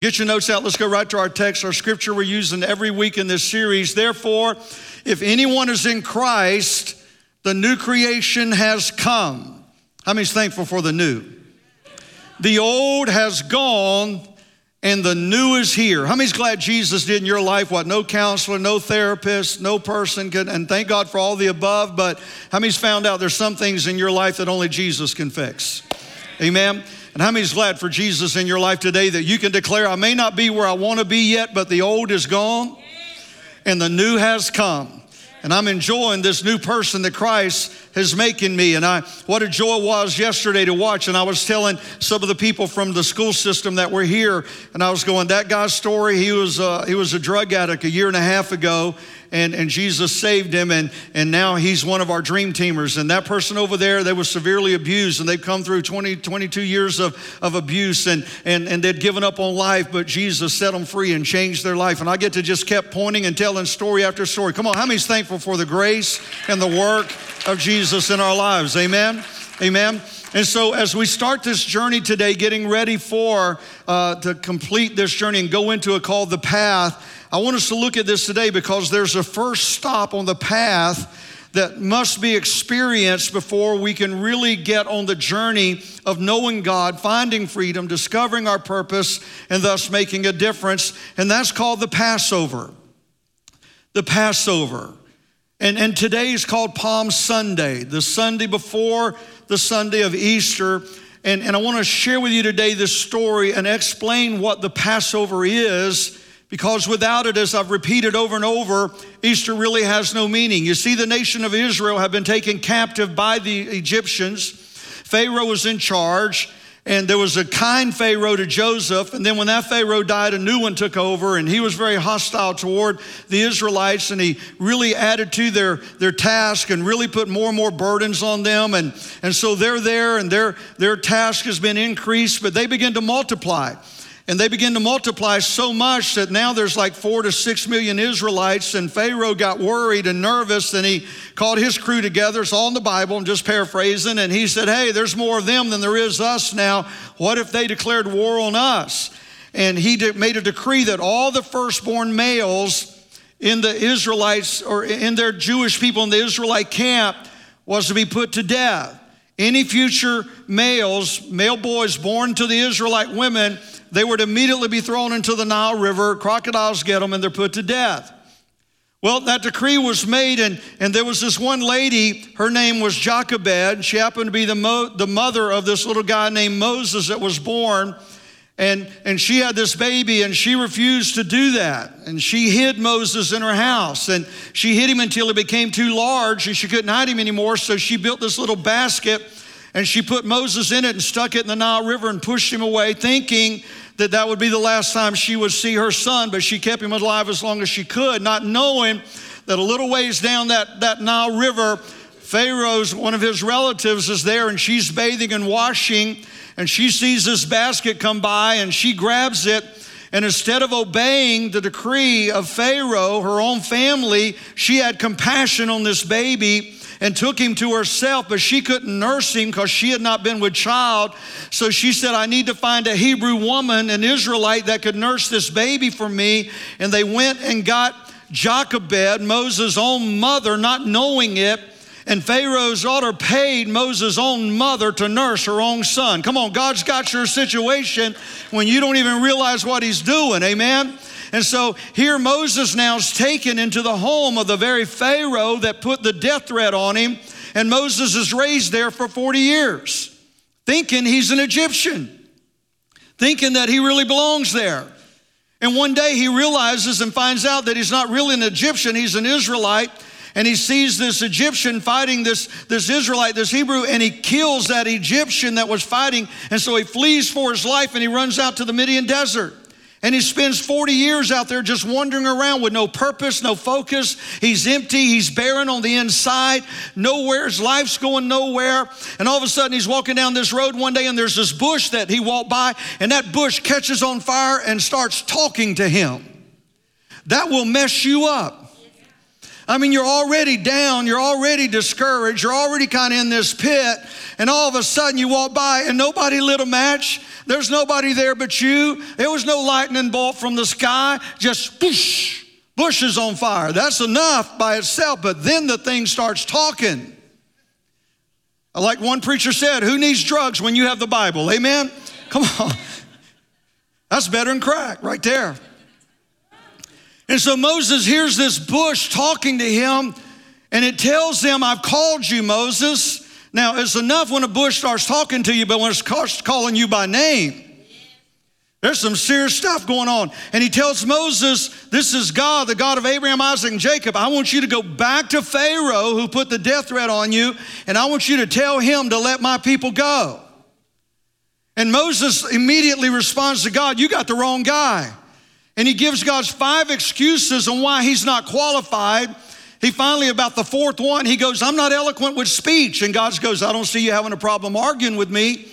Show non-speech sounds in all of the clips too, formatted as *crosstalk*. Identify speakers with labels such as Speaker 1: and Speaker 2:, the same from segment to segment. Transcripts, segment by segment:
Speaker 1: Get your notes out. Let's go right to our text, our scripture we're using every week in this series. Therefore, if anyone is in Christ, the new creation has come. How many's thankful for the new? The old has gone and the new is here. How many's glad Jesus did in your life what no counselor, no therapist, no person could, and thank God for all the above, but how many's found out there's some things in your life that only Jesus can fix? Amen. And how many's glad for Jesus in your life today that you can declare, I may not be where I want to be yet, but the old is gone and the new has come. And I'm enjoying this new person that Christ is making me. And I, what a joy it was yesterday to watch. And I was telling some of the people from the school system that were here, and I was going, that guy's story, he was, uh, he was a drug addict a year and a half ago and, and Jesus saved him, and, and now he's one of our dream teamers. And that person over there, they were severely abused, and they've come through 20, 22 years of, of abuse, and, and, and they'd given up on life, but Jesus set them free and changed their life. And I get to just kept pointing and telling story after story. Come on, how many's thankful for the grace and the work of Jesus in our lives? Amen? Amen. And so, as we start this journey today, getting ready for uh, to complete this journey and go into a called the path, I want us to look at this today because there's a first stop on the path that must be experienced before we can really get on the journey of knowing God, finding freedom, discovering our purpose, and thus making a difference. And that's called the Passover. The Passover. And, and today is called Palm Sunday, the Sunday before the Sunday of Easter. And, and I want to share with you today this story and explain what the Passover is because without it, as I've repeated over and over, Easter really has no meaning. You see, the nation of Israel have been taken captive by the Egyptians. Pharaoh was in charge, and there was a kind Pharaoh to Joseph. And then when that Pharaoh died, a new one took over, and he was very hostile toward the Israelites, and he really added to their, their task and really put more and more burdens on them. And, and so they're there, and their, their task has been increased, but they begin to multiply. And they begin to multiply so much that now there's like four to six million Israelites. And Pharaoh got worried and nervous and he called his crew together. It's all in the Bible, I'm just paraphrasing. And he said, Hey, there's more of them than there is us now. What if they declared war on us? And he made a decree that all the firstborn males in the Israelites or in their Jewish people in the Israelite camp was to be put to death. Any future males, male boys born to the Israelite women, they would immediately be thrown into the Nile River. Crocodiles get them and they're put to death. Well, that decree was made, and, and there was this one lady, her name was Jochebed. She happened to be the, mo- the mother of this little guy named Moses that was born. And, and she had this baby, and she refused to do that. And she hid Moses in her house, and she hid him until he became too large, and she couldn't hide him anymore. So she built this little basket, and she put Moses in it and stuck it in the Nile River and pushed him away, thinking that that would be the last time she would see her son, but she kept him alive as long as she could, not knowing that a little ways down that, that Nile River, Pharaoh's, one of his relatives, is there and she's bathing and washing, and she sees this basket come by and she grabs it. And instead of obeying the decree of Pharaoh, her own family, she had compassion on this baby and took him to herself, but she couldn't nurse him because she had not been with child. So she said, I need to find a Hebrew woman, an Israelite, that could nurse this baby for me. And they went and got Jochebed, Moses' own mother, not knowing it. And Pharaoh's daughter paid Moses' own mother to nurse her own son. Come on, God's got your situation when you don't even realize what he's doing. Amen. And so here Moses now is taken into the home of the very Pharaoh that put the death threat on him. And Moses is raised there for 40 years, thinking he's an Egyptian, thinking that he really belongs there. And one day he realizes and finds out that he's not really an Egyptian, he's an Israelite. And he sees this Egyptian fighting this, this Israelite, this Hebrew, and he kills that Egyptian that was fighting. And so he flees for his life and he runs out to the Midian desert. And he spends 40 years out there just wandering around with no purpose, no focus. He's empty, he's barren on the inside, nowhere, his life's going nowhere. And all of a sudden, he's walking down this road one day, and there's this bush that he walked by, and that bush catches on fire and starts talking to him. That will mess you up. I mean, you're already down, you're already discouraged, you're already kind of in this pit, and all of a sudden you walk by and nobody lit a match. There's nobody there but you. There was no lightning bolt from the sky, just whoosh, bushes on fire. That's enough by itself, but then the thing starts talking. Like one preacher said, who needs drugs when you have the Bible? Amen? Come on. *laughs* That's better than crack right there. And so Moses hears this bush talking to him, and it tells him, I've called you, Moses. Now, it's enough when a bush starts talking to you, but when it's calling you by name, there's some serious stuff going on. And he tells Moses, This is God, the God of Abraham, Isaac, and Jacob. I want you to go back to Pharaoh who put the death threat on you, and I want you to tell him to let my people go. And Moses immediately responds to God, You got the wrong guy. And he gives God's five excuses on why he's not qualified. He finally, about the fourth one, he goes, I'm not eloquent with speech. And God goes, I don't see you having a problem arguing with me.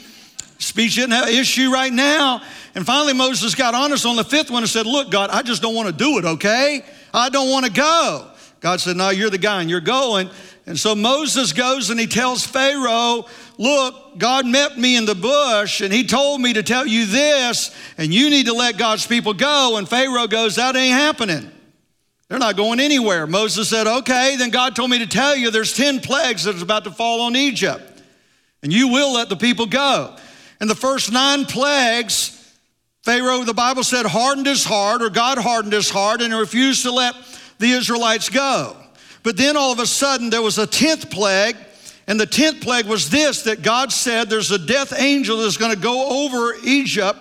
Speaker 1: Speech isn't an issue right now. And finally, Moses got honest on the fifth one and said, Look, God, I just don't want to do it, okay? I don't want to go. God said, No, you're the guy and you're going. And so Moses goes and he tells Pharaoh, Look, God met me in the bush and he told me to tell you this, and you need to let God's people go. And Pharaoh goes, That ain't happening. They're not going anywhere. Moses said, Okay, then God told me to tell you there's 10 plagues that's about to fall on Egypt, and you will let the people go. And the first nine plagues, Pharaoh, the Bible said, hardened his heart, or God hardened his heart, and refused to let the Israelites go. But then all of a sudden, there was a 10th plague, and the 10th plague was this that God said there's a death angel that's going to go over Egypt.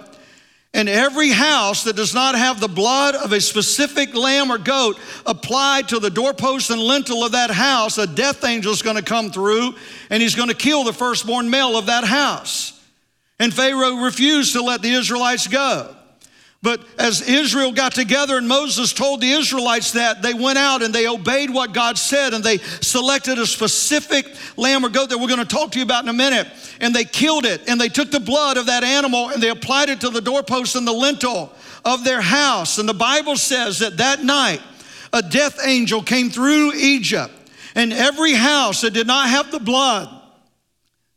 Speaker 1: And every house that does not have the blood of a specific lamb or goat applied to the doorpost and lintel of that house, a death angel is going to come through and he's going to kill the firstborn male of that house. And Pharaoh refused to let the Israelites go. But as Israel got together and Moses told the Israelites that, they went out and they obeyed what God said and they selected a specific lamb or goat that we're going to talk to you about in a minute. And they killed it and they took the blood of that animal and they applied it to the doorpost and the lintel of their house. And the Bible says that that night, a death angel came through Egypt and every house that did not have the blood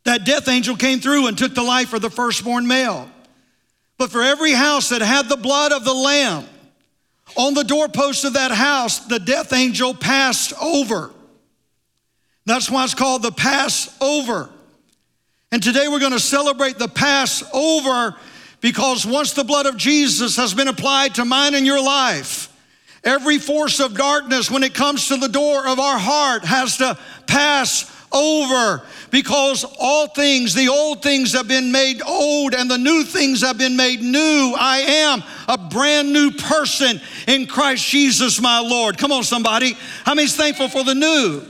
Speaker 1: that death angel came through and took the life of the firstborn male. But for every house that had the blood of the lamb, on the doorpost of that house, the death angel passed over. That's why it's called the Passover. And today we're going to celebrate the Passover because once the blood of Jesus has been applied to mine and your life, every force of darkness, when it comes to the door of our heart, has to pass over because all things, the old things have been made old and the new things have been made new. I am a brand new person in Christ Jesus, my Lord. Come on, somebody. How many's thankful for the new?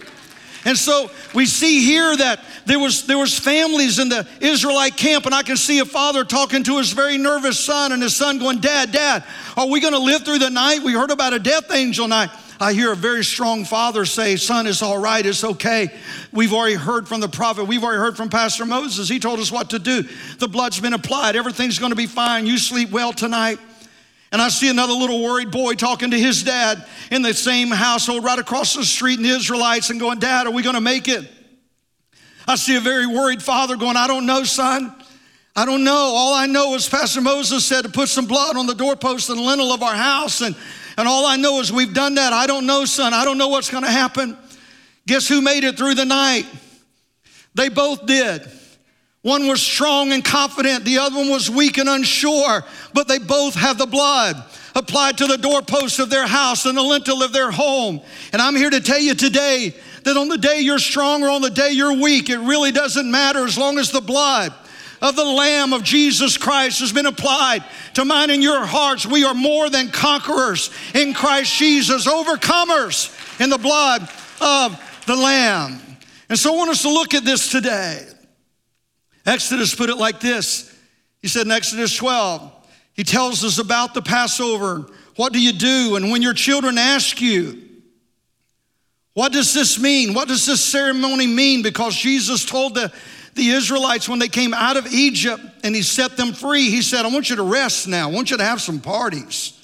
Speaker 1: And so we see here that there was, there was families in the Israelite camp, and I can see a father talking to his very nervous son, and his son going, Dad, Dad, are we going to live through the night? We heard about a death angel night. I hear a very strong father say, Son, it's all right, it's okay. We've already heard from the prophet, we've already heard from Pastor Moses. He told us what to do. The blood's been applied, everything's gonna be fine. You sleep well tonight. And I see another little worried boy talking to his dad in the same household right across the street in the Israelites and going, Dad, are we gonna make it? I see a very worried father going, I don't know, son. I don't know. All I know is Pastor Moses said to put some blood on the doorpost and lintel of our house. And and all I know is we've done that. I don't know, son. I don't know what's going to happen. Guess who made it through the night? They both did. One was strong and confident, the other one was weak and unsure, but they both have the blood applied to the doorposts of their house and the lintel of their home. And I'm here to tell you today that on the day you're strong or on the day you're weak, it really doesn't matter as long as the blood of the Lamb of Jesus Christ has been applied to mine and your hearts. We are more than conquerors in Christ Jesus, overcomers in the blood of the Lamb. And so I want us to look at this today. Exodus put it like this He said in Exodus 12, He tells us about the Passover. What do you do? And when your children ask you, what does this mean? What does this ceremony mean? Because Jesus told the the Israelites when they came out of Egypt and he set them free, he said, I want you to rest now. I want you to have some parties.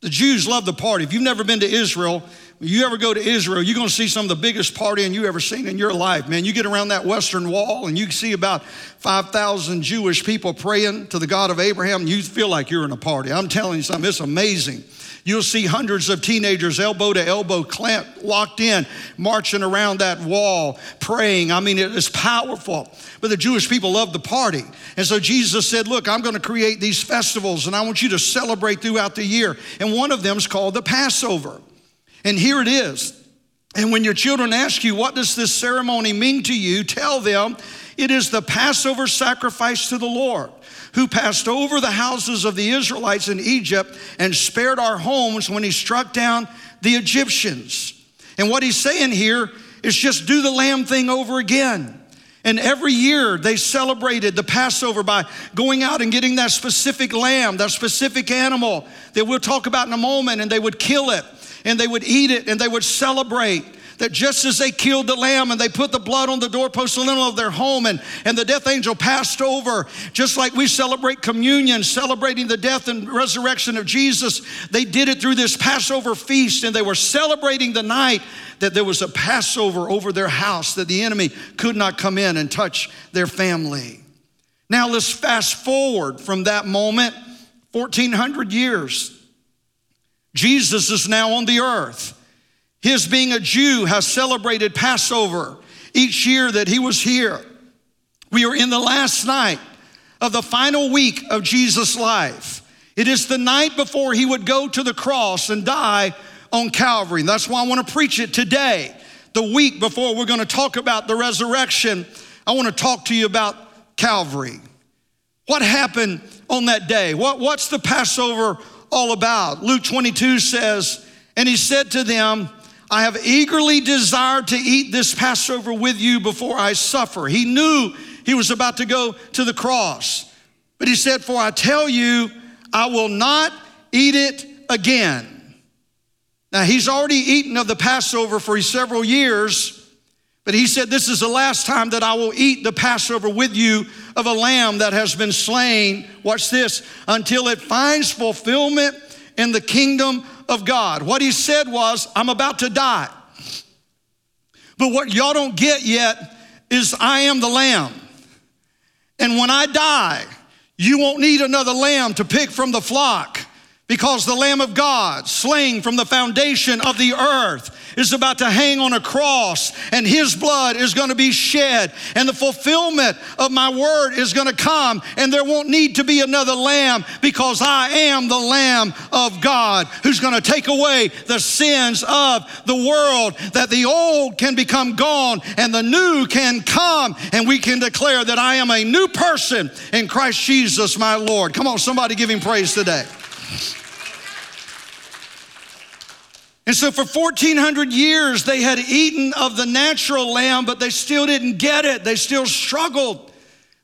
Speaker 1: The Jews love the party. If you've never been to Israel, You ever go to Israel, you're gonna see some of the biggest partying you ever seen in your life, man. You get around that Western Wall and you see about 5,000 Jewish people praying to the God of Abraham, you feel like you're in a party. I'm telling you something, it's amazing. You'll see hundreds of teenagers elbow to elbow, clamped, locked in, marching around that wall, praying. I mean, it is powerful. But the Jewish people love the party. And so Jesus said, Look, I'm going to create these festivals and I want you to celebrate throughout the year. And one of them is called the Passover. And here it is. And when your children ask you, What does this ceremony mean to you? tell them it is the Passover sacrifice to the Lord, who passed over the houses of the Israelites in Egypt and spared our homes when he struck down the Egyptians. And what he's saying here is just do the lamb thing over again. And every year they celebrated the Passover by going out and getting that specific lamb, that specific animal that we'll talk about in a moment, and they would kill it and they would eat it and they would celebrate that just as they killed the lamb and they put the blood on the doorpost and lintel of their home and, and the death angel passed over, just like we celebrate communion, celebrating the death and resurrection of Jesus, they did it through this Passover feast and they were celebrating the night that there was a Passover over their house, that the enemy could not come in and touch their family. Now let's fast forward from that moment, 1400 years. Jesus is now on the earth. His being a Jew has celebrated Passover each year that he was here. We are in the last night of the final week of Jesus' life. It is the night before he would go to the cross and die on Calvary. And that's why I want to preach it today. The week before we're going to talk about the resurrection, I want to talk to you about Calvary. What happened on that day? What, what's the Passover all about. Luke 22 says, And he said to them, I have eagerly desired to eat this Passover with you before I suffer. He knew he was about to go to the cross. But he said, For I tell you, I will not eat it again. Now, he's already eaten of the Passover for several years, but he said, This is the last time that I will eat the Passover with you of a lamb that has been slain. Watch this until it finds fulfillment in the kingdom of God. What he said was, I'm about to die. But what y'all don't get yet is I am the lamb. And when I die, you won't need another lamb to pick from the flock because the Lamb of God, slain from the foundation of the earth, is about to hang on a cross and his blood is going to be shed and the fulfillment of my word is going to come and there won't need to be another lamb because I am the Lamb of God who's going to take away the sins of the world that the old can become gone and the new can come and we can declare that I am a new person in Christ Jesus my Lord. Come on, somebody give him praise today. And so for 1400 years, they had eaten of the natural lamb, but they still didn't get it. They still struggled.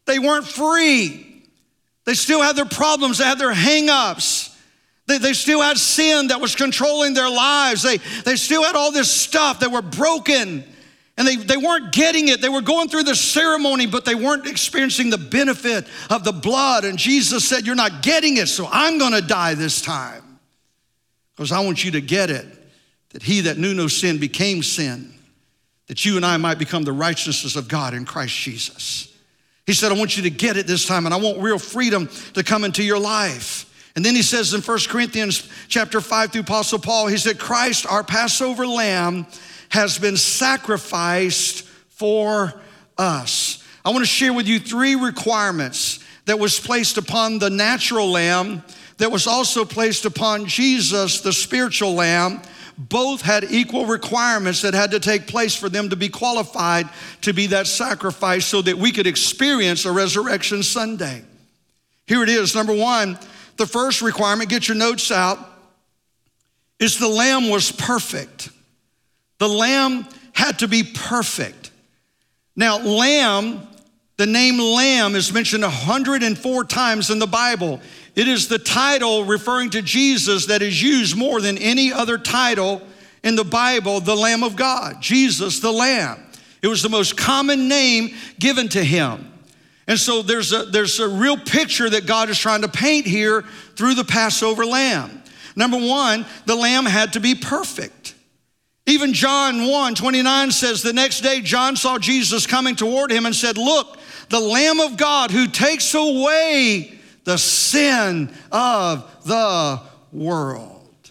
Speaker 1: They weren't free. They still had their problems, they had their hangups. They, they still had sin that was controlling their lives. They, they still had all this stuff that were broken. And they, they weren't getting it. They were going through the ceremony, but they weren't experiencing the benefit of the blood. And Jesus said, You're not getting it, so I'm gonna die this time. Because I want you to get it that he that knew no sin became sin, that you and I might become the righteousness of God in Christ Jesus. He said, I want you to get it this time, and I want real freedom to come into your life. And then he says in 1 Corinthians chapter 5 through Apostle Paul, he said, Christ, our Passover lamb, has been sacrificed for us. I want to share with you three requirements that was placed upon the natural lamb, that was also placed upon Jesus, the spiritual lamb, both had equal requirements that had to take place for them to be qualified to be that sacrifice so that we could experience a resurrection Sunday. Here it is. Number one, the first requirement, get your notes out, is the lamb was perfect. The lamb had to be perfect. Now, lamb, the name lamb is mentioned 104 times in the Bible. It is the title referring to Jesus that is used more than any other title in the Bible, the Lamb of God, Jesus the Lamb. It was the most common name given to him. And so there's a, there's a real picture that God is trying to paint here through the Passover lamb. Number one, the lamb had to be perfect. Even John 1 29 says, The next day John saw Jesus coming toward him and said, Look, the Lamb of God who takes away the sin of the world.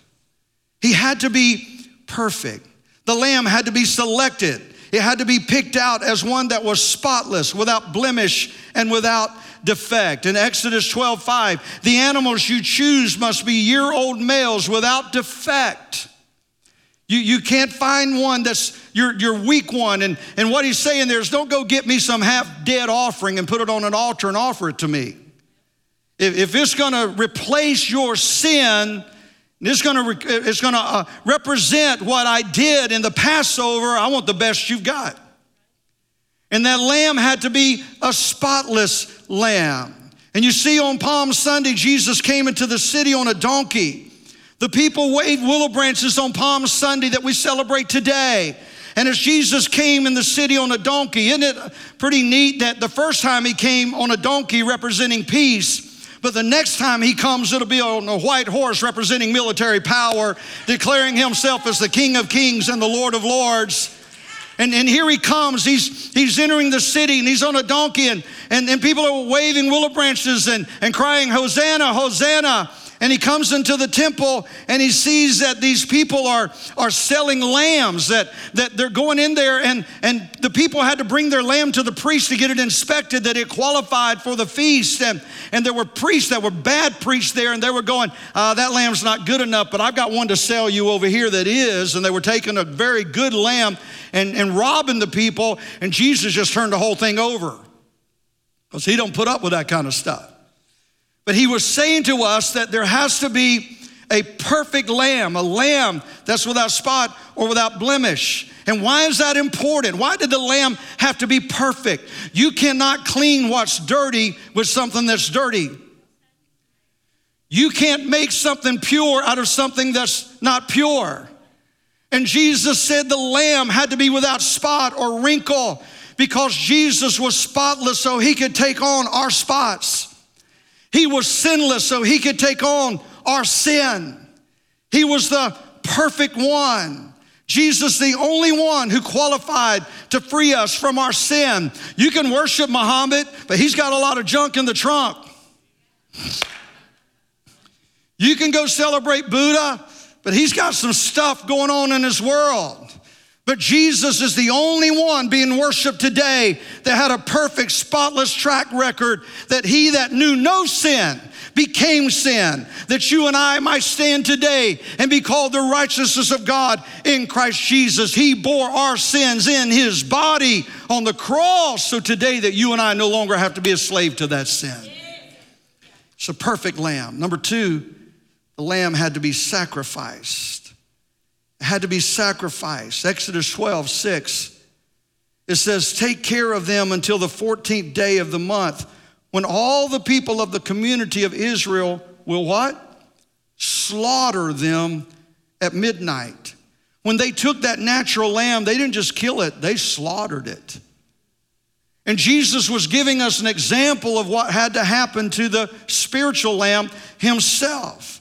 Speaker 1: He had to be perfect. The lamb had to be selected. It had to be picked out as one that was spotless, without blemish, and without defect. In Exodus 12 5, the animals you choose must be year old males without defect. You, you can't find one that's your, your weak one. And, and what he's saying there is don't go get me some half dead offering and put it on an altar and offer it to me. If, if it's gonna replace your sin, it's gonna, it's gonna uh, represent what I did in the Passover, I want the best you've got. And that lamb had to be a spotless lamb. And you see on Palm Sunday, Jesus came into the city on a donkey. The people waved willow branches on Palm Sunday that we celebrate today. And as Jesus came in the city on a donkey, isn't it pretty neat that the first time he came on a donkey representing peace, but the next time he comes, it'll be on a white horse representing military power, declaring himself as the King of Kings and the Lord of Lords. And, and here he comes. He's, he's entering the city and he's on a donkey, and, and, and people are waving willow branches and, and crying, Hosanna, Hosanna and he comes into the temple and he sees that these people are, are selling lambs, that, that they're going in there and, and the people had to bring their lamb to the priest to get it inspected, that it qualified for the feast. And, and there were priests that were bad priests there and they were going, uh, that lamb's not good enough, but I've got one to sell you over here that is. And they were taking a very good lamb and, and robbing the people. And Jesus just turned the whole thing over because he don't put up with that kind of stuff. But he was saying to us that there has to be a perfect lamb, a lamb that's without spot or without blemish. And why is that important? Why did the lamb have to be perfect? You cannot clean what's dirty with something that's dirty. You can't make something pure out of something that's not pure. And Jesus said the lamb had to be without spot or wrinkle because Jesus was spotless so he could take on our spots. He was sinless so he could take on our sin. He was the perfect one. Jesus, the only one who qualified to free us from our sin. You can worship Muhammad, but he's got a lot of junk in the trunk. You can go celebrate Buddha, but he's got some stuff going on in his world. But Jesus is the only one being worshiped today that had a perfect, spotless track record that he that knew no sin became sin, that you and I might stand today and be called the righteousness of God in Christ Jesus. He bore our sins in his body on the cross, so today that you and I no longer have to be a slave to that sin. It's a perfect lamb. Number two, the lamb had to be sacrificed had to be sacrificed. Exodus 12, 6. It says, Take care of them until the 14th day of the month, when all the people of the community of Israel will what? Slaughter them at midnight. When they took that natural lamb, they didn't just kill it, they slaughtered it. And Jesus was giving us an example of what had to happen to the spiritual lamb himself.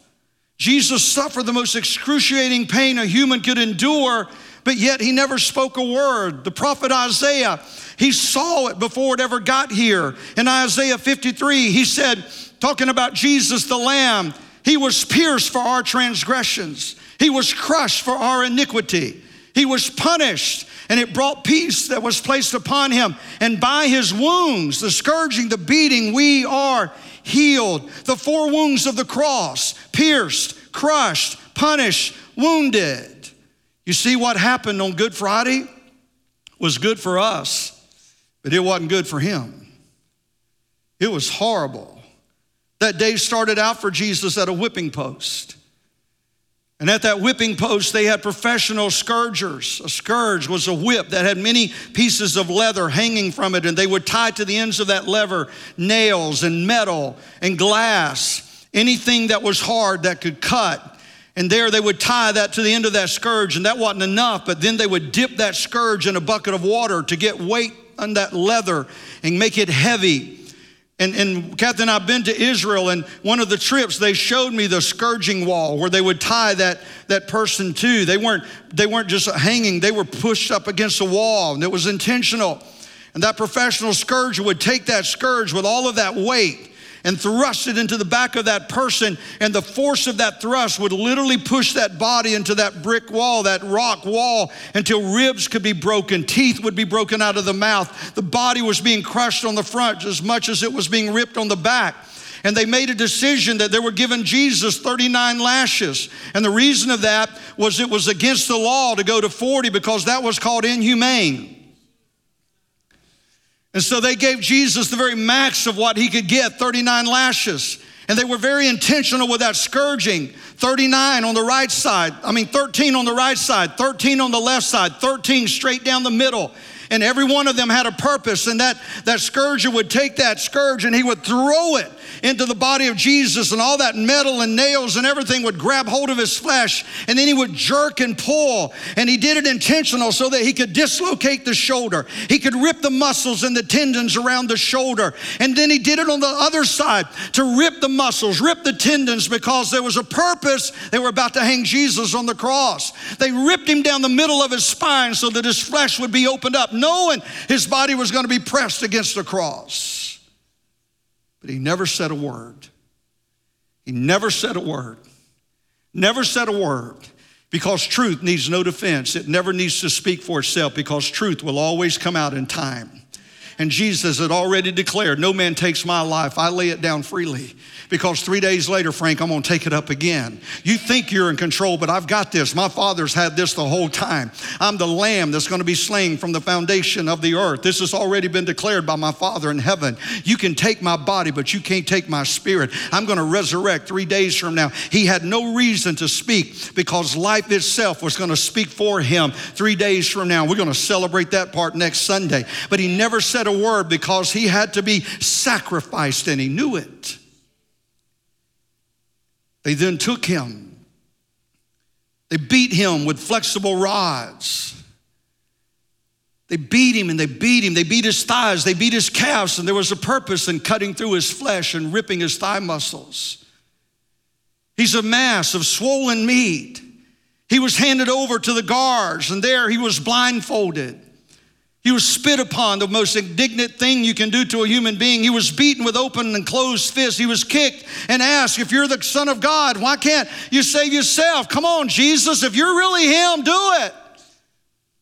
Speaker 1: Jesus suffered the most excruciating pain a human could endure, but yet he never spoke a word. The prophet Isaiah, he saw it before it ever got here. In Isaiah 53, he said, talking about Jesus the Lamb, he was pierced for our transgressions, he was crushed for our iniquity, he was punished. And it brought peace that was placed upon him. And by his wounds, the scourging, the beating, we are healed. The four wounds of the cross pierced, crushed, punished, wounded. You see what happened on Good Friday was good for us, but it wasn't good for him. It was horrible. That day started out for Jesus at a whipping post. And at that whipping post, they had professional scourgers. A scourge was a whip that had many pieces of leather hanging from it, and they would tie to the ends of that lever nails and metal and glass, anything that was hard that could cut. And there they would tie that to the end of that scourge, and that wasn't enough, but then they would dip that scourge in a bucket of water to get weight on that leather and make it heavy. And, and Kathy and I've been to Israel, and one of the trips they showed me the scourging wall where they would tie that, that person to. They weren't, they weren't just hanging, they were pushed up against a wall, and it was intentional. And that professional scourger would take that scourge with all of that weight and thrust it into the back of that person, and the force of that thrust would literally push that body into that brick wall, that rock wall, until ribs could be broken, teeth would be broken out of the mouth. The body was being crushed on the front as much as it was being ripped on the back. And they made a decision that they were giving Jesus 39 lashes. And the reason of that was it was against the law to go to 40 because that was called inhumane. And so they gave Jesus the very max of what he could get 39 lashes. And they were very intentional with that scourging 39 on the right side, I mean, 13 on the right side, 13 on the left side, 13 straight down the middle. And every one of them had a purpose. And that, that scourger would take that scourge and he would throw it into the body of Jesus, and all that metal and nails and everything would grab hold of his flesh, and then he would jerk and pull. And he did it intentional so that he could dislocate the shoulder, he could rip the muscles and the tendons around the shoulder. And then he did it on the other side to rip the muscles, rip the tendons, because there was a purpose. They were about to hang Jesus on the cross. They ripped him down the middle of his spine so that his flesh would be opened up, knowing his body was going to be pressed against the cross. But he never said a word. He never said a word. Never said a word. Because truth needs no defense. It never needs to speak for itself because truth will always come out in time. And Jesus had already declared, No man takes my life, I lay it down freely because three days later, Frank, I'm gonna take it up again. You think you're in control, but I've got this. My father's had this the whole time. I'm the lamb that's gonna be slain from the foundation of the earth. This has already been declared by my father in heaven. You can take my body, but you can't take my spirit. I'm gonna resurrect three days from now. He had no reason to speak because life itself was gonna speak for him three days from now. We're gonna celebrate that part next Sunday. But he never said a word because he had to be sacrificed and he knew it. They then took him. They beat him with flexible rods. They beat him and they beat him. They beat his thighs, they beat his calves, and there was a purpose in cutting through his flesh and ripping his thigh muscles. He's a mass of swollen meat. He was handed over to the guards, and there he was blindfolded. He was spit upon, the most indignant thing you can do to a human being. He was beaten with open and closed fists. He was kicked and asked, If you're the Son of God, why can't you save yourself? Come on, Jesus, if you're really Him, do it.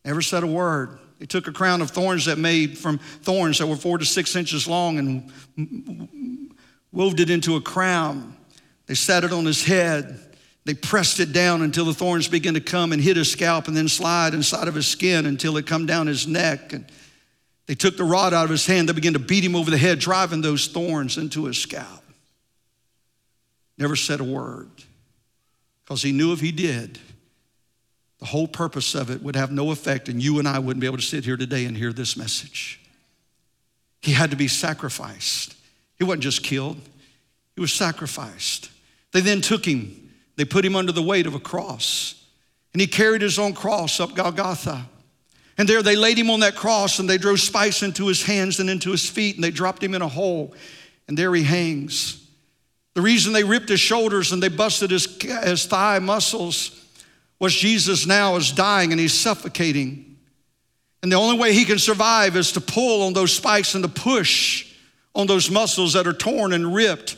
Speaker 1: Never said a word. He took a crown of thorns that made from thorns that were four to six inches long and wove it into a crown. They sat it on his head. They pressed it down until the thorns began to come and hit his scalp and then slide inside of his skin until it come down his neck. And they took the rod out of his hand. They began to beat him over the head, driving those thorns into his scalp. Never said a word because he knew if he did, the whole purpose of it would have no effect, and you and I wouldn't be able to sit here today and hear this message. He had to be sacrificed. He wasn't just killed, he was sacrificed. They then took him they put him under the weight of a cross. And he carried his own cross up Golgotha. And there they laid him on that cross and they drove spice into his hands and into his feet and they dropped him in a hole. And there he hangs. The reason they ripped his shoulders and they busted his, his thigh muscles was Jesus now is dying and he's suffocating. And the only way he can survive is to pull on those spikes and to push on those muscles that are torn and ripped.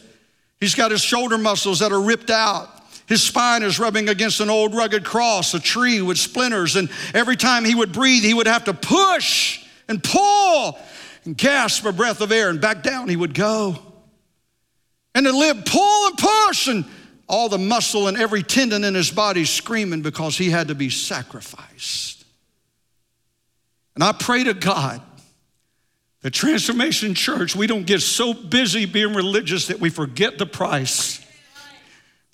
Speaker 1: He's got his shoulder muscles that are ripped out. His spine is rubbing against an old rugged cross, a tree with splinters. And every time he would breathe, he would have to push and pull and gasp a breath of air, and back down he would go. And to live, pull and push, and all the muscle and every tendon in his body screaming because he had to be sacrificed. And I pray to God that Transformation Church, we don't get so busy being religious that we forget the price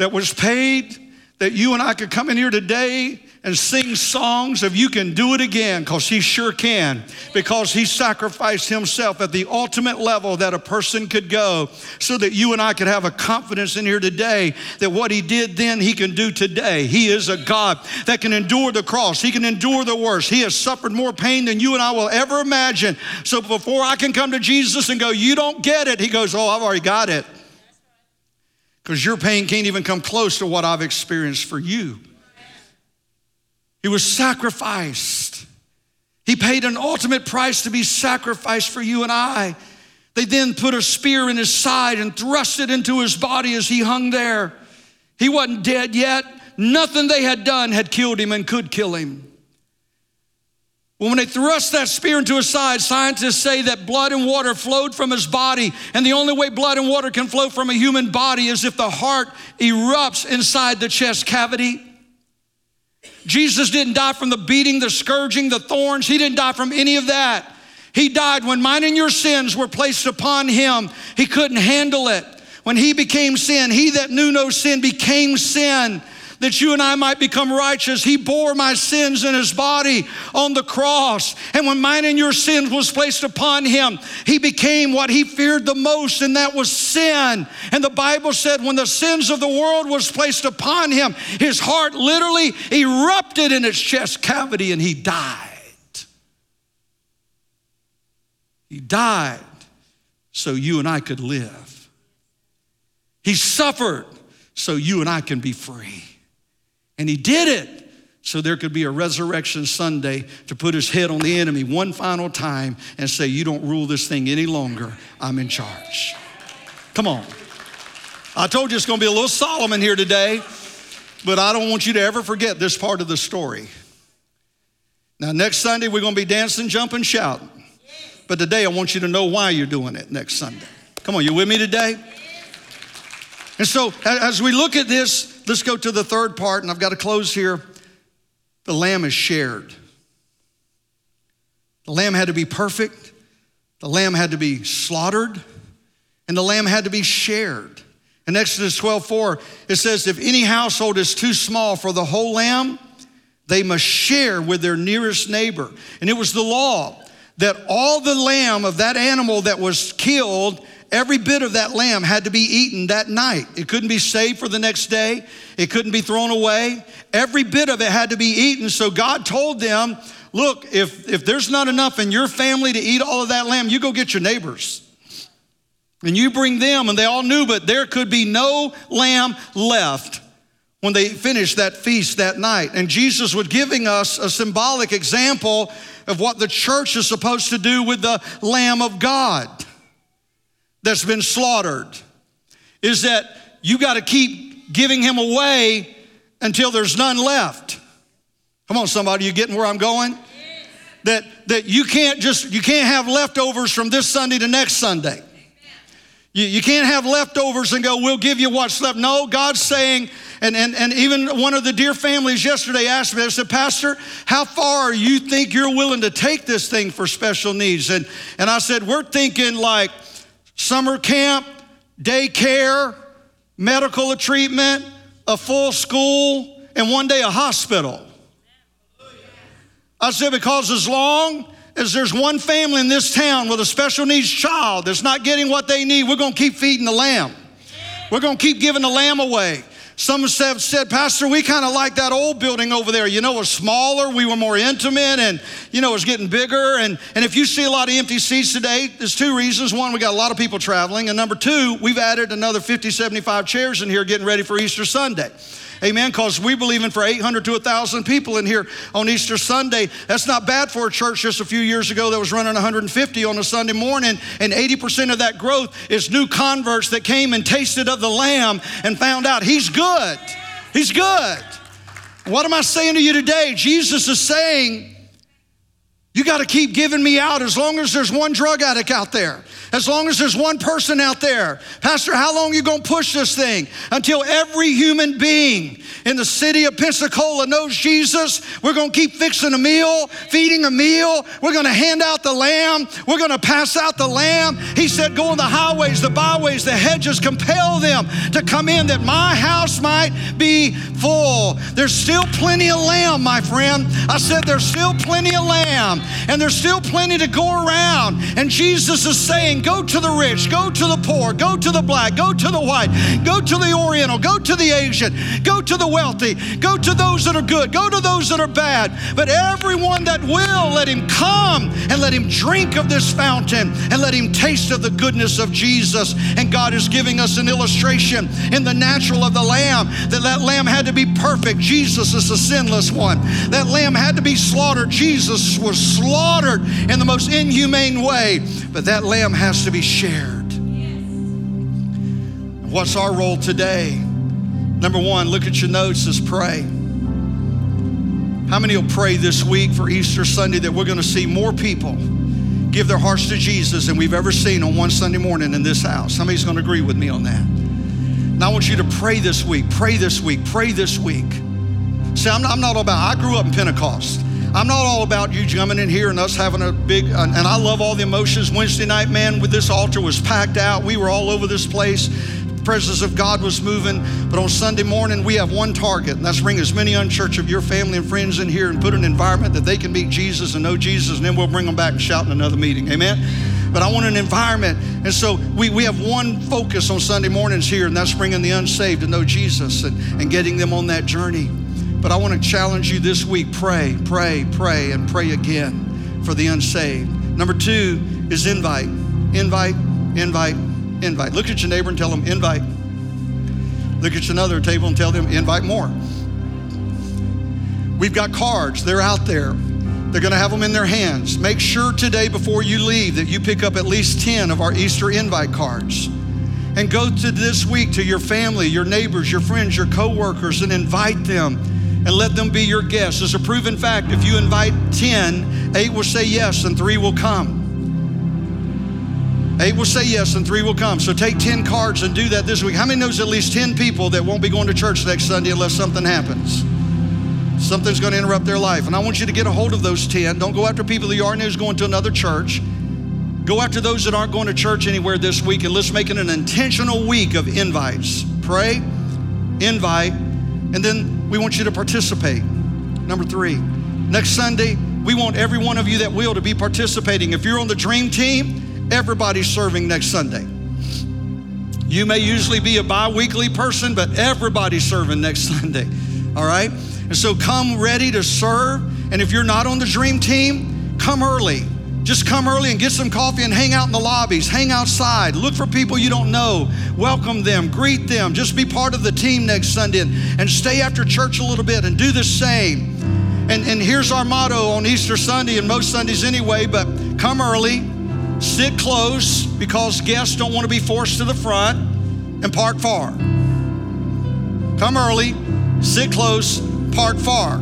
Speaker 1: that was paid that you and I could come in here today and sing songs of you can do it again because he sure can because he sacrificed himself at the ultimate level that a person could go so that you and I could have a confidence in here today that what he did then he can do today. He is a God that can endure the cross. He can endure the worst. He has suffered more pain than you and I will ever imagine. So before I can come to Jesus and go, you don't get it, he goes, oh, I've already got it. Because your pain can't even come close to what I've experienced for you. He was sacrificed. He paid an ultimate price to be sacrificed for you and I. They then put a spear in his side and thrust it into his body as he hung there. He wasn't dead yet. Nothing they had done had killed him and could kill him. When they thrust that spear into his side, scientists say that blood and water flowed from his body. And the only way blood and water can flow from a human body is if the heart erupts inside the chest cavity. Jesus didn't die from the beating, the scourging, the thorns. He didn't die from any of that. He died when mine and your sins were placed upon him. He couldn't handle it. When he became sin, he that knew no sin became sin that you and I might become righteous. He bore my sins in his body on the cross. And when mine and your sins was placed upon him, he became what he feared the most, and that was sin. And the Bible said when the sins of the world was placed upon him, his heart literally erupted in its chest cavity and he died. He died so you and I could live. He suffered so you and I can be free. And he did it so there could be a resurrection Sunday to put his head on the enemy one final time and say, You don't rule this thing any longer. I'm in charge. Come on. I told you it's going to be a little solemn in here today, but I don't want you to ever forget this part of the story. Now, next Sunday, we're going to be dancing, jumping, shouting. But today, I want you to know why you're doing it next Sunday. Come on, you with me today? And so, as we look at this, let's go to the third part, and I've got to close here. The lamb is shared. The lamb had to be perfect, the lamb had to be slaughtered, and the lamb had to be shared. In Exodus 12 4, it says, If any household is too small for the whole lamb, they must share with their nearest neighbor. And it was the law that all the lamb of that animal that was killed Every bit of that lamb had to be eaten that night. It couldn't be saved for the next day, it couldn't be thrown away. Every bit of it had to be eaten. So God told them, Look, if, if there's not enough in your family to eat all of that lamb, you go get your neighbors. And you bring them, and they all knew, but there could be no lamb left when they finished that feast that night. And Jesus was giving us a symbolic example of what the church is supposed to do with the Lamb of God that's been slaughtered is that you got to keep giving him away until there's none left. Come on, somebody, you getting where I'm going? That, that you can't just, you can't have leftovers from this Sunday to next Sunday. You, you can't have leftovers and go, we'll give you what's left. No, God's saying, and, and, and even one of the dear families yesterday asked me, I said, Pastor, how far you think you're willing to take this thing for special needs? And, and I said, we're thinking like summer camp, daycare, medical treatment, a full school, and one day a hospital. I said, because as long as there's one family in this town with a special needs child that's not getting what they need, we're gonna keep feeding the lamb. We're gonna keep giving the lamb away. Some have said, Pastor, we kind of like that old building over there. You know, it was smaller, we were more intimate, and, you know, it was getting bigger. And, and if you see a lot of empty seats today, there's two reasons. One, we got a lot of people traveling. And number two, we've added another 50, 75 chairs in here getting ready for Easter Sunday. Amen. Because we believe in for 800 to 1,000 people in here on Easter Sunday. That's not bad for a church just a few years ago that was running 150 on a Sunday morning. And 80% of that growth is new converts that came and tasted of the Lamb and found out He's good. He's good. What am I saying to you today? Jesus is saying, You got to keep giving me out as long as there's one drug addict out there. As long as there's one person out there. Pastor, how long you going to push this thing? Until every human being in the city of Pensacola knows Jesus. We're going to keep fixing a meal, feeding a meal. We're going to hand out the lamb. We're going to pass out the lamb. He said, Go on the highways, the byways, the hedges, compel them to come in that my house might be full. There's still plenty of lamb, my friend. I said, There's still plenty of lamb, and there's still plenty to go around. And Jesus is saying, Go to the rich, go to the poor, go to the black, go to the white, go to the Oriental, go to the Asian, go to the wealthy, go to those that are good, go to those that are bad. But everyone that will, let him come and let him drink of this fountain and let him taste of the goodness of Jesus. And God is giving us an illustration in the natural of the lamb that that lamb had to be perfect. Jesus is the sinless one. That lamb had to be slaughtered. Jesus was slaughtered in the most inhumane way. But that lamb has to be shared. What's our role today? Number one, look at your notes, says pray. How many will pray this week for Easter Sunday that we're going to see more people give their hearts to Jesus than we've ever seen on one Sunday morning in this house? Somebody's going to agree with me on that? And I want you to pray this week, pray this week, pray this week. See, I'm not, I'm not all about, I grew up in Pentecost. I'm not all about you jumping in here and us having a big, and I love all the emotions. Wednesday night, man, with this altar was packed out. We were all over this place The presence of God was moving. But on Sunday morning, we have one target, and that's bring as many unchurched of your family and friends in here and put an environment that they can meet Jesus and know Jesus, and then we'll bring them back and shout in another meeting. Amen? But I want an environment. And so we, we have one focus on Sunday mornings here, and that's bringing the unsaved to know Jesus and, and getting them on that journey. But I want to challenge you this week pray, pray, pray, and pray again for the unsaved. Number two is invite, invite, invite, invite. Look at your neighbor and tell them, invite. Look at another table and tell them, invite more. We've got cards, they're out there. They're going to have them in their hands. Make sure today before you leave that you pick up at least 10 of our Easter invite cards. And go to this week to your family, your neighbors, your friends, your coworkers, and invite them and let them be your guests. It's a proven fact. If you invite 10, eight will say yes and three will come. Eight will say yes and three will come. So take 10 cards and do that this week. How many knows at least 10 people that won't be going to church next Sunday unless something happens? Something's going to interrupt their life. And I want you to get a hold of those 10. Don't go after people that you already know is going to another church. Go after those that aren't going to church anywhere this week and let's make it an intentional week of invites. Pray, invite, and then we want you to participate. Number three, next Sunday, we want every one of you that will to be participating. If you're on the dream team, everybody's serving next Sunday. You may usually be a bi weekly person, but everybody's serving next *laughs* Sunday. All right? And so come ready to serve. And if you're not on the dream team, come early. Just come early and get some coffee and hang out in the lobbies, hang outside, look for people you don't know, welcome them, greet them, just be part of the team next Sunday and, and stay after church a little bit and do the same. And, and here's our motto on Easter Sunday and most Sundays anyway, but come early, sit close because guests don't want to be forced to the front, and park far. Come early, sit close, park far,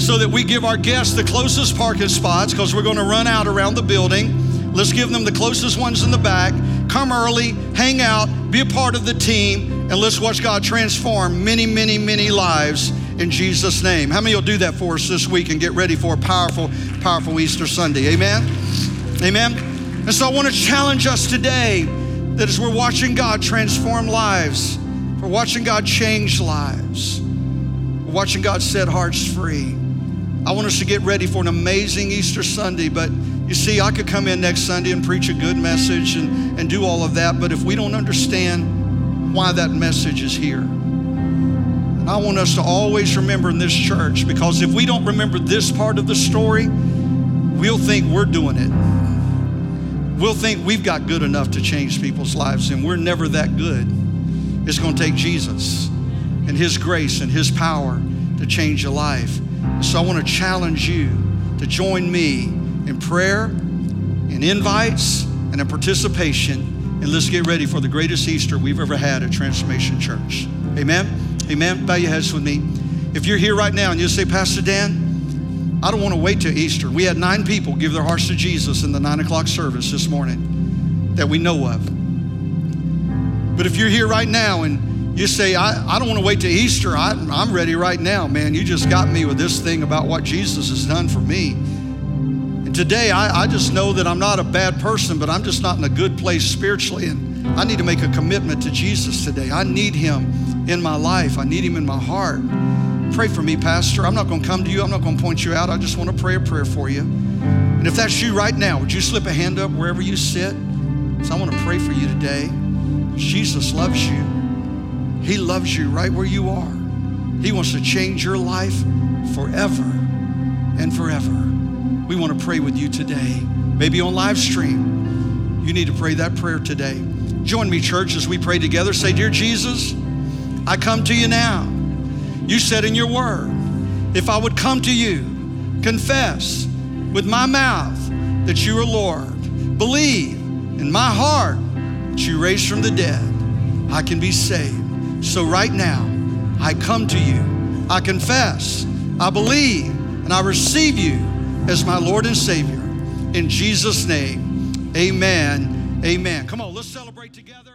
Speaker 1: so that we give our guests the closest parking spots because we're going to run out around the building. Let's give them the closest ones in the back. Come early, hang out, be a part of the team, and let's watch God transform many, many, many lives in Jesus' name. How many will do that for us this week and get ready for a powerful, powerful Easter Sunday? Amen. Amen. And so I want to challenge us today that as we're watching God transform lives, we're watching God change lives, we're watching God set hearts free. I want us to get ready for an amazing Easter Sunday, but you see, I could come in next Sunday and preach a good message and, and do all of that, but if we don't understand why that message is here, and I want us to always remember in this church, because if we don't remember this part of the story, we'll think we're doing it we'll think we've got good enough to change people's lives, and we're never that good. It's going to take Jesus and His grace and His power to change your life. So I want to challenge you to join me in prayer, in invites, and in participation. And let's get ready for the greatest Easter we've ever had at Transformation Church. Amen. Amen. Bow your heads with me. If you're here right now and you say, Pastor Dan, I don't want to wait till Easter. We had nine people give their hearts to Jesus in the nine o'clock service this morning that we know of. But if you're here right now and you say, I, I don't want to wait till Easter, I, I'm ready right now, man. You just got me with this thing about what Jesus has done for me. And today, I, I just know that I'm not a bad person, but I'm just not in a good place spiritually. And I need to make a commitment to Jesus today. I need Him in my life, I need Him in my heart. Pray for me, Pastor. I'm not going to come to you, I'm not going to point you out. I just want to pray a prayer for you. And if that's you right now, would you slip a hand up wherever you sit? So I want to pray for you today. Jesus loves you. He loves you right where you are. He wants to change your life forever and forever. We want to pray with you today. Maybe on live stream. You need to pray that prayer today. Join me, church, as we pray together. Say, Dear Jesus, I come to you now. You said in your word, if I would come to you, confess with my mouth that you are Lord, believe in my heart that you raised from the dead, I can be saved. So right now, I come to you. I confess, I believe, and I receive you as my Lord and Savior. In Jesus' name, amen. Amen. Come on, let's celebrate together.